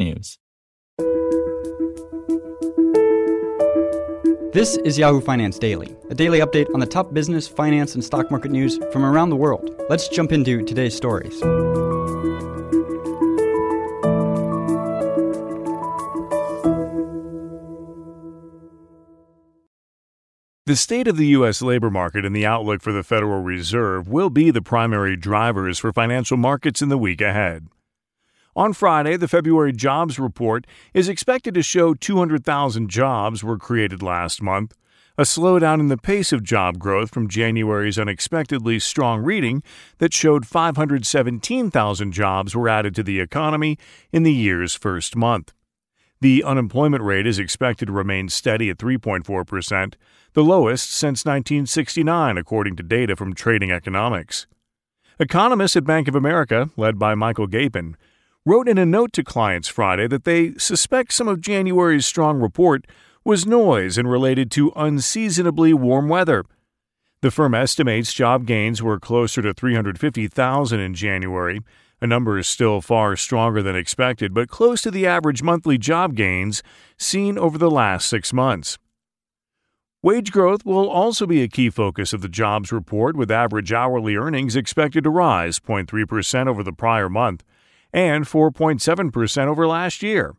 technews. This is Yahoo Finance Daily, a daily update on the top business, finance, and stock market news from around the world. Let's jump into today's stories. The state of the U.S. labor market and the outlook for the Federal Reserve will be the primary drivers for financial markets in the week ahead. On Friday, the February jobs report is expected to show 200,000 jobs were created last month, a slowdown in the pace of job growth from January's unexpectedly strong reading that showed 517,000 jobs were added to the economy in the year's first month. The unemployment rate is expected to remain steady at 3.4%, the lowest since 1969, according to data from Trading Economics. Economists at Bank of America, led by Michael Gapen, wrote in a note to clients Friday that they suspect some of January's strong report was noise and related to unseasonably warm weather. The firm estimates job gains were closer to 350,000 in January, a number is still far stronger than expected, but close to the average monthly job gains seen over the last six months. Wage growth will also be a key focus of the jobs report, with average hourly earnings expected to rise 0.3% over the prior month and 4.7% over last year,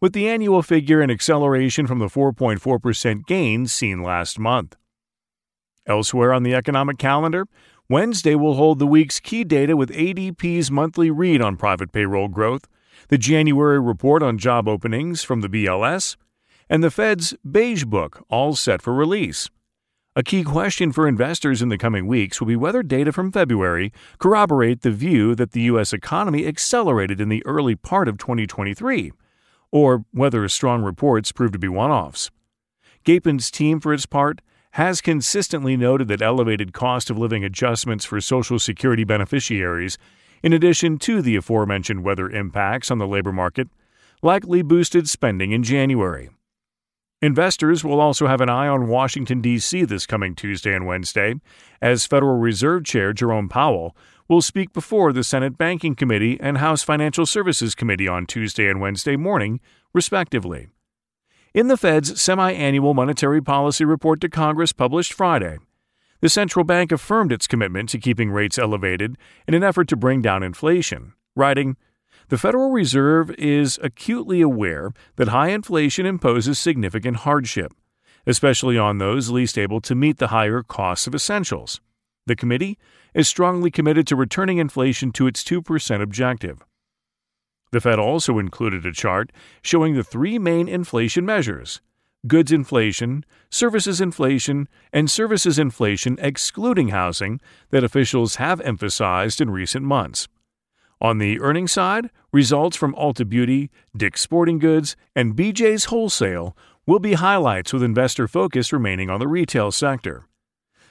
with the annual figure an acceleration from the 4.4% gains seen last month. Elsewhere on the economic calendar, Wednesday will hold the week's key data with ADP's monthly read on private payroll growth, the January report on job openings from the BLS, and the Fed's Beige Book, all set for release. A key question for investors in the coming weeks will be whether data from February corroborate the view that the U.S. economy accelerated in the early part of 2023, or whether strong reports prove to be one offs. Gapen's team, for its part, has consistently noted that elevated cost of living adjustments for Social Security beneficiaries, in addition to the aforementioned weather impacts on the labor market, likely boosted spending in January. Investors will also have an eye on Washington, D.C. this coming Tuesday and Wednesday, as Federal Reserve Chair Jerome Powell will speak before the Senate Banking Committee and House Financial Services Committee on Tuesday and Wednesday morning, respectively. In the Fed's semi annual monetary policy report to Congress published Friday, the central bank affirmed its commitment to keeping rates elevated in an effort to bring down inflation, writing, The Federal Reserve is acutely aware that high inflation imposes significant hardship, especially on those least able to meet the higher costs of essentials. The committee is strongly committed to returning inflation to its 2% objective. The Fed also included a chart showing the three main inflation measures goods inflation, services inflation, and services inflation excluding housing that officials have emphasized in recent months. On the earnings side, results from Ulta Beauty, Dick's Sporting Goods, and BJ's Wholesale will be highlights with investor focus remaining on the retail sector.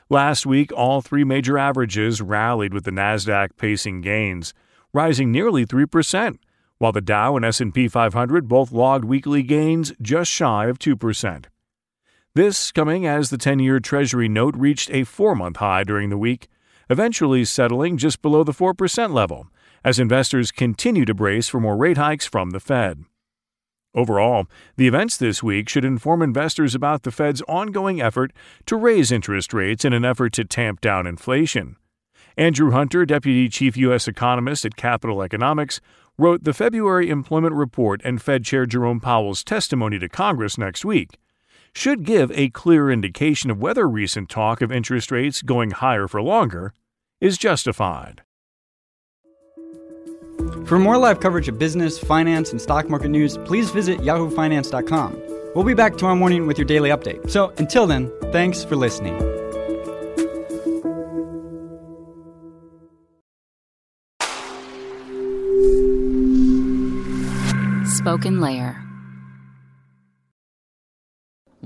Last week, all three major averages rallied with the Nasdaq pacing gains, rising nearly 3%, while the Dow and S&P 500 both logged weekly gains just shy of 2%. This coming as the 10-year Treasury note reached a 4-month high during the week, eventually settling just below the 4% level as investors continue to brace for more rate hikes from the Fed. Overall, the events this week should inform investors about the Fed's ongoing effort to raise interest rates in an effort to tamp down inflation. Andrew Hunter, Deputy Chief U.S. Economist at Capital Economics, wrote the February employment report and Fed Chair Jerome Powell's testimony to Congress next week should give a clear indication of whether recent talk of interest rates going higher for longer is justified. For more live coverage of business, finance, and stock market news, please visit yahoofinance.com. We'll be back tomorrow morning with your daily update. So until then, thanks for listening. SpokenLayer.